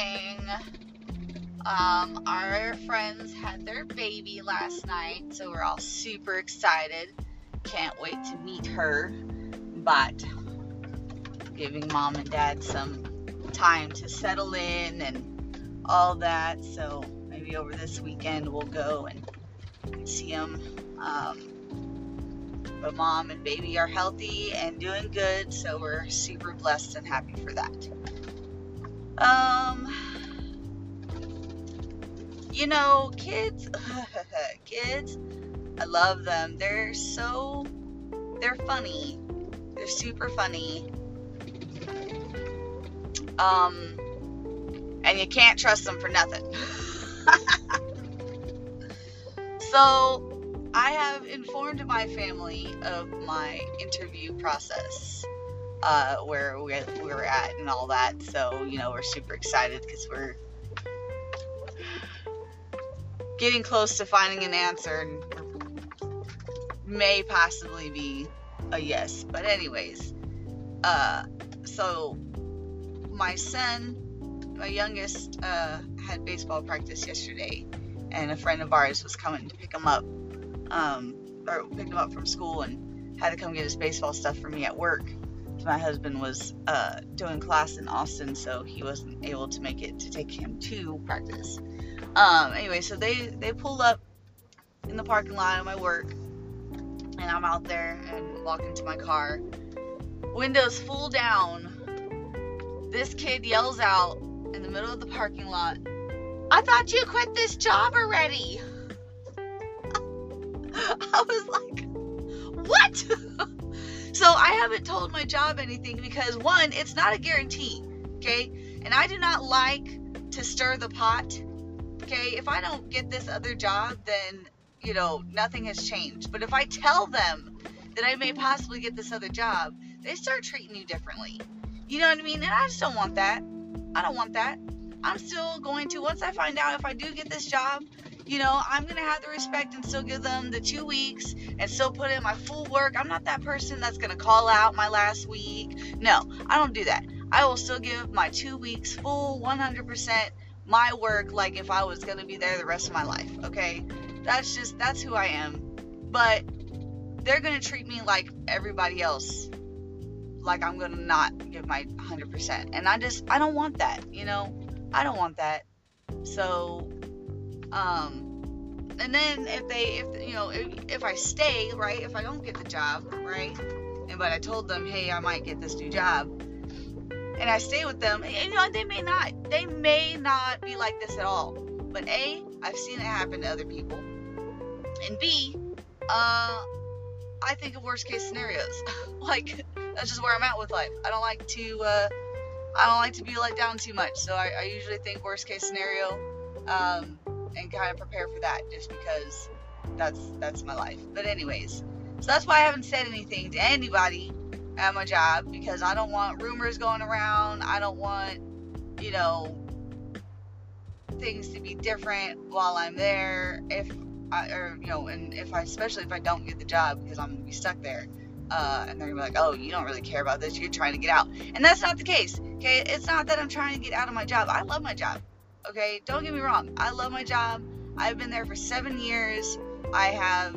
morning. Um, our friends had their baby last night, so we're all super excited. Can't wait to meet her, but giving mom and dad some time to settle in and all that. So maybe over this weekend we'll go and see them. Um, but mom and baby are healthy and doing good, so we're super blessed and happy for that. Um, you know, kids, kids, I love them. They're so, they're funny. They're super funny. Um, and you can't trust them for nothing. so, I have informed my family of my interview process, uh, where we, we're at and all that. So, you know, we're super excited because we're getting close to finding an answer and may possibly be a yes. But, anyways, uh, so my son, my youngest, uh, had baseball practice yesterday, and a friend of ours was coming to pick him up um, or picked him up from school and had to come get his baseball stuff for me at work. My husband was uh, doing class in Austin, so he wasn't able to make it to take him to practice. Um, anyway, so they they pulled up in the parking lot of my work, and I'm out there and walk into my car. Windows full down. This kid yells out in the middle of the parking lot, "I thought you quit this job already." I was like, what? so I haven't told my job anything because one, it's not a guarantee, okay? And I do not like to stir the pot, okay? If I don't get this other job, then, you know, nothing has changed. But if I tell them that I may possibly get this other job, they start treating you differently. You know what I mean? And I just don't want that. I don't want that. I'm still going to, once I find out if I do get this job, you know, I'm going to have the respect and still give them the two weeks and still put in my full work. I'm not that person that's going to call out my last week. No, I don't do that. I will still give my two weeks full 100% my work like if I was going to be there the rest of my life. Okay. That's just, that's who I am. But they're going to treat me like everybody else. Like I'm going to not give my 100%. And I just, I don't want that, you know? I don't want that. So um, and then if they, if you know, if, if I stay, right, if I don't get the job, right, and but I told them, hey, I might get this new job, and I stay with them, and, you know, they may not, they may not be like this at all. But A, I've seen it happen to other people, and B, uh, I think of worst case scenarios. like that's just where I'm at with life. I don't like to, uh, I don't like to be let down too much. So I, I usually think worst case scenario. Um, and kind of prepare for that just because that's that's my life. But anyways, so that's why I haven't said anything to anybody at my job because I don't want rumors going around. I don't want, you know, things to be different while I'm there. If I, or you know, and if I, especially if I don't get the job because I'm gonna be stuck there. Uh, and they're gonna be like, oh, you don't really care about this. You're trying to get out, and that's not the case. Okay, it's not that I'm trying to get out of my job. I love my job. Okay, don't get me wrong. I love my job. I've been there for seven years. I have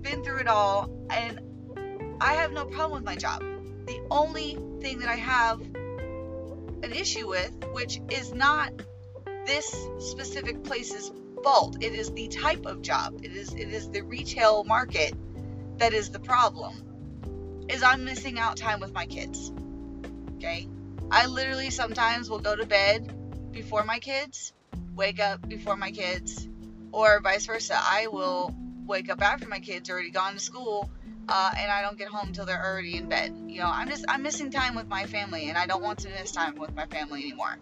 been through it all, and I have no problem with my job. The only thing that I have an issue with, which is not this specific place's fault, it is the type of job. It is it is the retail market that is the problem. Is I'm missing out time with my kids. Okay? I literally sometimes will go to bed before my kids, wake up before my kids, or vice versa. I will wake up after my kids already gone to school, uh, and I don't get home until they're already in bed. You know, I'm just I'm missing time with my family, and I don't want to miss time with my family anymore.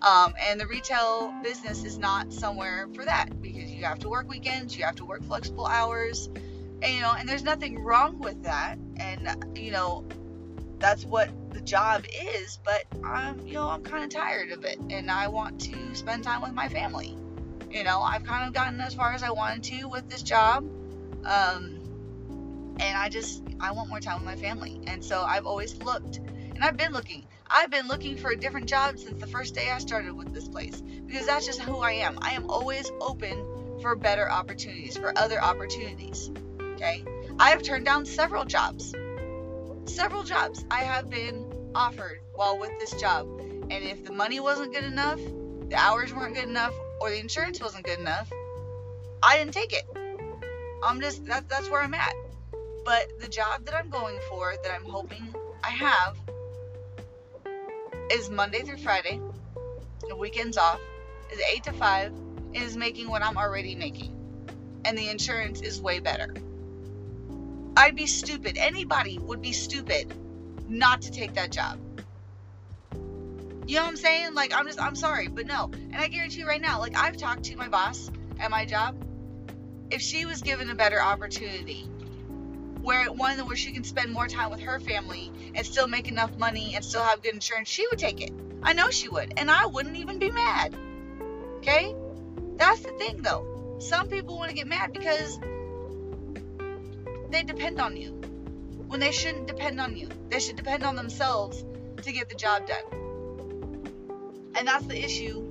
Um, and the retail business is not somewhere for that because you have to work weekends, you have to work flexible hours, and you know, and there's nothing wrong with that. And you know, that's what the job is, but I'm, you know, I'm kind of tired of it and I want to spend time with my family. You know, I've kind of gotten as far as I wanted to with this job. Um, and I just, I want more time with my family. And so I've always looked, and I've been looking. I've been looking for a different job since the first day I started with this place because that's just who I am. I am always open for better opportunities, for other opportunities. Okay? I have turned down several jobs. Several jobs I have been offered while with this job. And if the money wasn't good enough, the hours weren't good enough, or the insurance wasn't good enough, I didn't take it. I'm just that, that's where I'm at. But the job that I'm going for, that I'm hoping I have, is Monday through Friday, the weekends off, is 8 to 5, and is making what I'm already making. And the insurance is way better. I'd be stupid. Anybody would be stupid not to take that job. You know what I'm saying? Like, I'm just, I'm sorry, but no. And I guarantee you right now, like, I've talked to my boss at my job. If she was given a better opportunity, where one where she can spend more time with her family and still make enough money and still have good insurance, she would take it. I know she would, and I wouldn't even be mad. Okay? That's the thing, though. Some people want to get mad because they depend on you when they shouldn't depend on you. They should depend on themselves to get the job done. And that's the issue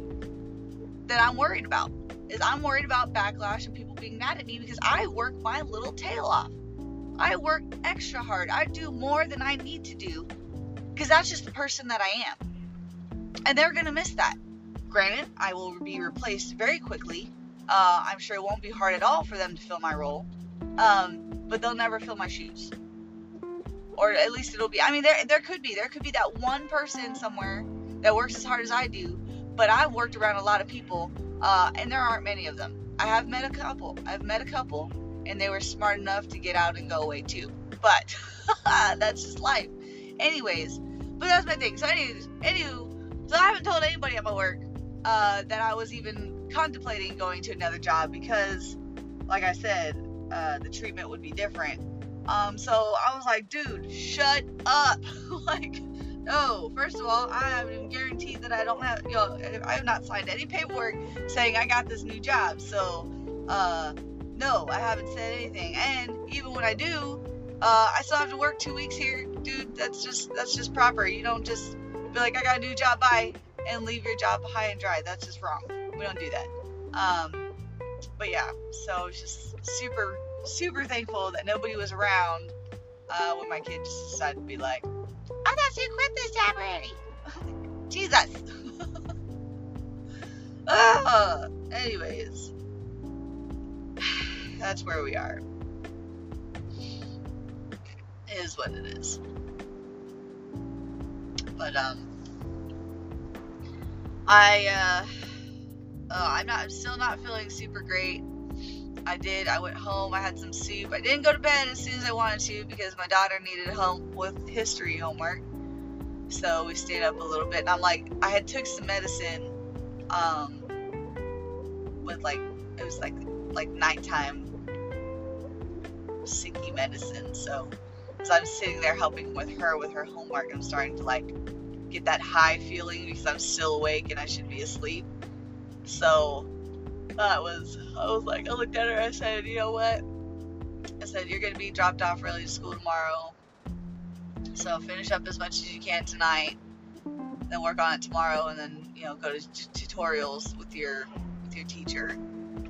that I'm worried about. Is I'm worried about backlash and people being mad at me because I work my little tail off. I work extra hard. I do more than I need to do because that's just the person that I am. And they're going to miss that. Granted, I will be replaced very quickly. Uh, I'm sure it won't be hard at all for them to fill my role. Um, but they'll never fill my shoes. Or at least it'll be. I mean, there there could be there could be that one person somewhere that works as hard as I do. But I've worked around a lot of people, uh, and there aren't many of them. I have met a couple. I've met a couple, and they were smart enough to get out and go away too. But that's just life. Anyways, but that's my thing. So, anyways, anywho, so I haven't told anybody at my work uh, that I was even contemplating going to another job because, like I said, uh, the treatment would be different. Um, so I was like, dude, shut up. like, no. First of all, I haven't even guaranteed that I don't have, you know, I have not signed any paperwork saying I got this new job. So, uh, no, I haven't said anything. And even when I do, uh, I still have to work two weeks here, dude. That's just that's just proper. You don't just be like, I got a new job, bye, and leave your job high and dry. That's just wrong. We don't do that. Um, but yeah, so just super, super thankful that nobody was around uh, when my kid just decided to be like, I thought you quit this job already. Jesus. uh, anyways, that's where we are. It is what it is. But um, I uh, uh, I'm not. I'm still not feeling super great. I did. I went home. I had some soup. I didn't go to bed as soon as I wanted to because my daughter needed help with history homework. So we stayed up a little bit. And I'm like, I had took some medicine, um, with like it was like like nighttime sicky medicine. So as I'm sitting there helping with her with her homework, I'm starting to like get that high feeling because I'm still awake and I should be asleep. So that was, I was like, I looked at her, I said, you know what? I said, you're going to be dropped off early to school tomorrow. So finish up as much as you can tonight, then work on it tomorrow, and then, you know, go to t- tutorials with your, with your teacher.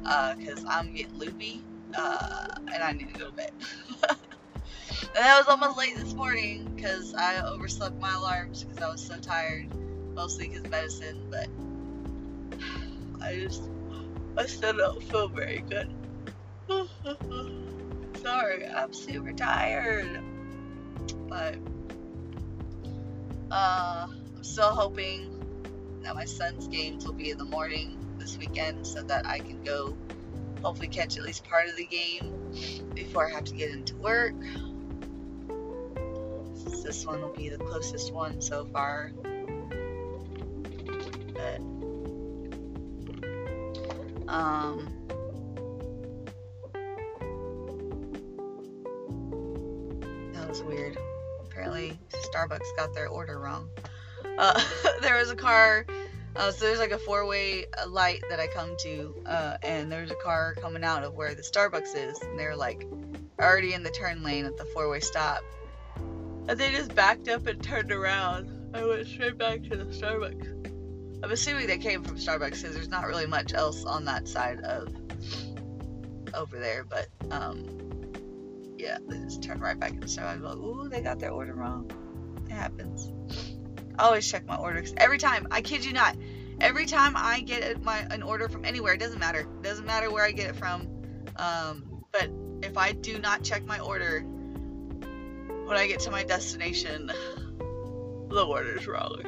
Uh, cause I'm getting loopy, uh, and I need to go to bed. and I was almost late this morning because I overslept my alarms because I was so tired, mostly because medicine, but I just, I still don't feel very good. Sorry, I'm super tired. But, uh, I'm still hoping that my son's games will be in the morning this weekend so that I can go hopefully catch at least part of the game before I have to get into work. This one will be the closest one so far. Um, that was weird. Apparently, Starbucks got their order wrong. Uh, there was a car. Uh, so there's like a four-way uh, light that I come to, uh, and there's a car coming out of where the Starbucks is, and they're like already in the turn lane at the four-way stop. And they just backed up and turned around. I went straight back to the Starbucks. I'm assuming they came from Starbucks because there's not really much else on that side of over there. But um, yeah, they just turned right back into Starbucks. Like, ooh, they got their order wrong. It happens. I always check my orders every time. I kid you not. Every time I get my an order from anywhere, it doesn't matter. It doesn't matter where I get it from. Um, but if I do not check my order when I get to my destination, the order's wrong.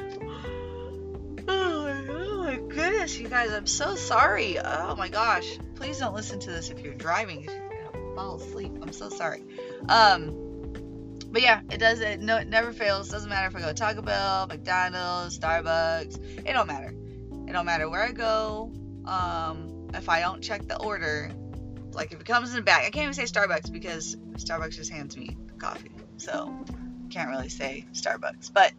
Goodness, you guys, I'm so sorry. Oh my gosh. Please don't listen to this if you're driving. You're gonna fall asleep. I'm so sorry. Um but yeah, it does it no it never fails. Doesn't matter if I go to Taco Bell, McDonald's, Starbucks. It don't matter. It don't matter where I go. Um if I don't check the order, like if it comes in a bag, I can't even say Starbucks because Starbucks just hands me coffee. So can't really say Starbucks. But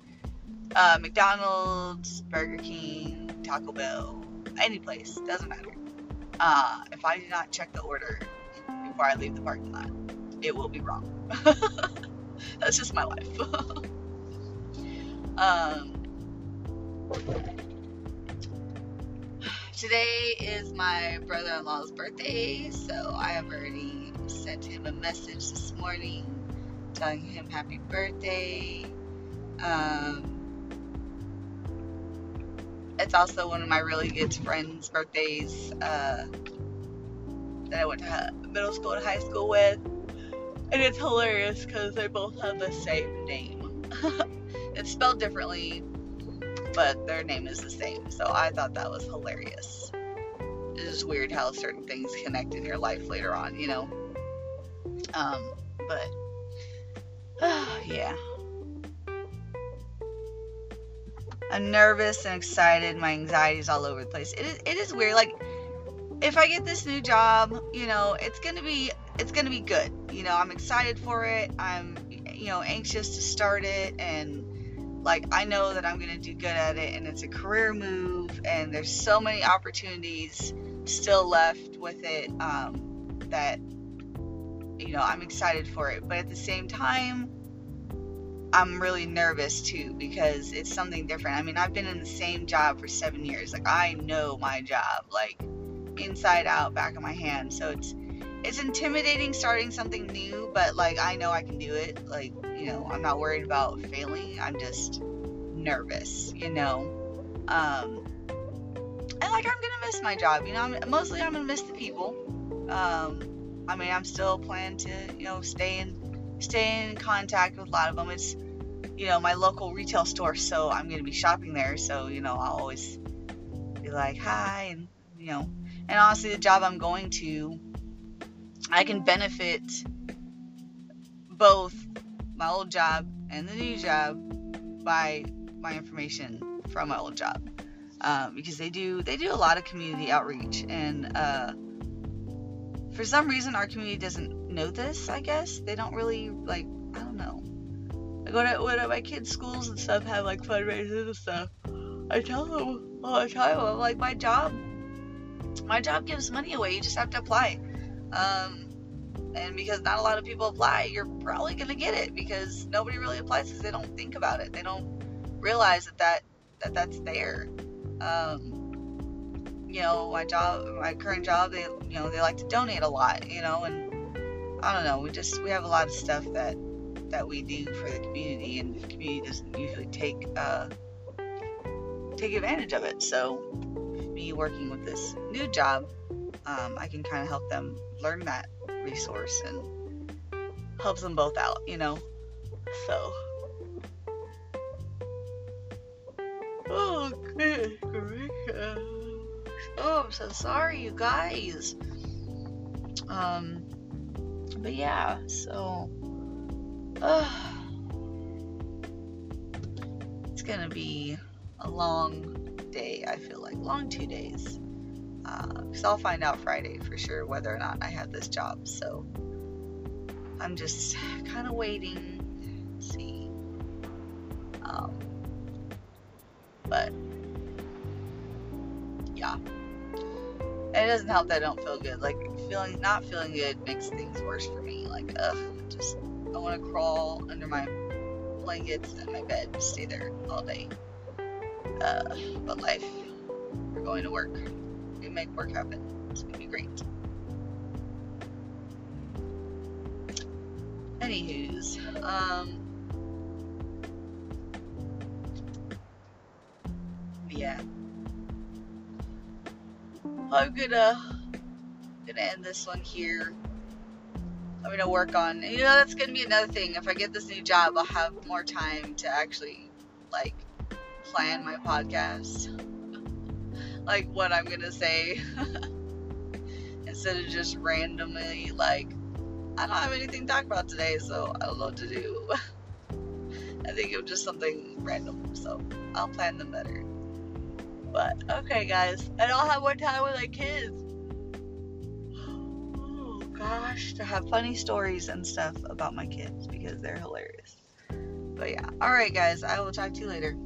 uh, McDonald's, Burger King, Taco Bell, any place, doesn't matter. Uh, if I do not check the order before I leave the parking lot, it will be wrong. That's just my life. um, today is my brother in law's birthday, so I have already sent him a message this morning telling him happy birthday. Um, it's also one of my really good friends' birthdays uh, that I went to middle school and high school with. And it's hilarious because they both have the same name. it's spelled differently, but their name is the same. So I thought that was hilarious. It's just weird how certain things connect in your life later on, you know? Um, but, uh, yeah. I'm nervous and excited. My anxiety is all over the place. It is, it is weird. Like, if I get this new job, you know, it's gonna be it's gonna be good. You know, I'm excited for it. I'm you know anxious to start it, and like I know that I'm gonna do good at it, and it's a career move, and there's so many opportunities still left with it um, that you know I'm excited for it. But at the same time, I'm really nervous too because it's something different. I mean, I've been in the same job for seven years. Like I know my job, like inside out, back of my hand. So it's it's intimidating starting something new, but like I know I can do it. Like you know, I'm not worried about failing. I'm just nervous. You know, um, and like I'm gonna miss my job. You know, I'm, mostly I'm gonna miss the people. Um, I mean, I'm still planning to you know stay in stay in contact with a lot of them. It's, you know, my local retail store, so I'm going to be shopping there. So, you know, I'll always be like, hi, and, you know, and honestly, the job I'm going to, I can benefit both my old job and the new job by my information from my old job. Um, because they do they do a lot of community outreach and uh, for some reason our community doesn't know this i guess. They don't really like i don't know. Like when, I, when my kids schools and stuff have like fundraisers and stuff. I tell them all the time i'm like my job my job gives money away. You just have to apply. Um, and because not a lot of people apply you're probably going to get it because nobody really applies because they don't think about it. They don't realize that that, that that's there. Um, you know, my job, my current job, they, you know, they like to donate a lot, you know, and I don't know, we just, we have a lot of stuff that, that we do for the community and the community doesn't usually take, uh, take advantage of it. So me working with this new job, um, I can kind of help them learn that resource and helps them both out, you know, so. Oh, good gracious. Oh, I'm so sorry, you guys. Um, but yeah, so uh, it's gonna be a long day. I feel like long two days. Because uh, I'll find out Friday for sure whether or not I have this job. So I'm just kind of waiting, see. Um, but yeah. And it doesn't help that I don't feel good. Like feeling not feeling good makes things worse for me. Like ugh, just I want to crawl under my blankets and my bed, stay there all day. Uh, but life, we're going to work. We make work happen. It's gonna be great. Anywho's, um, yeah. I'm gonna gonna end this one here. I'm gonna work on. You know, that's gonna be another thing. If I get this new job, I'll have more time to actually like plan my podcast, like what I'm gonna say, instead of just randomly like I don't have anything to talk about today, so I don't know what to do. I think of just something random, so I'll plan them better. But okay, guys, I don't have more time with my kids. Oh gosh, to have funny stories and stuff about my kids because they're hilarious. But yeah, alright, guys, I will talk to you later.